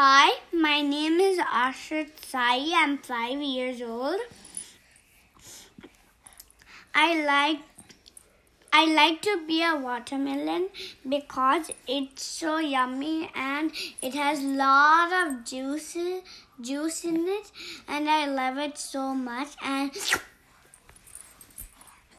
Hi, my name is Ashrit Sai. I'm five years old. I like I like to be a watermelon because it's so yummy and it has lot of juice juice in it and I love it so much and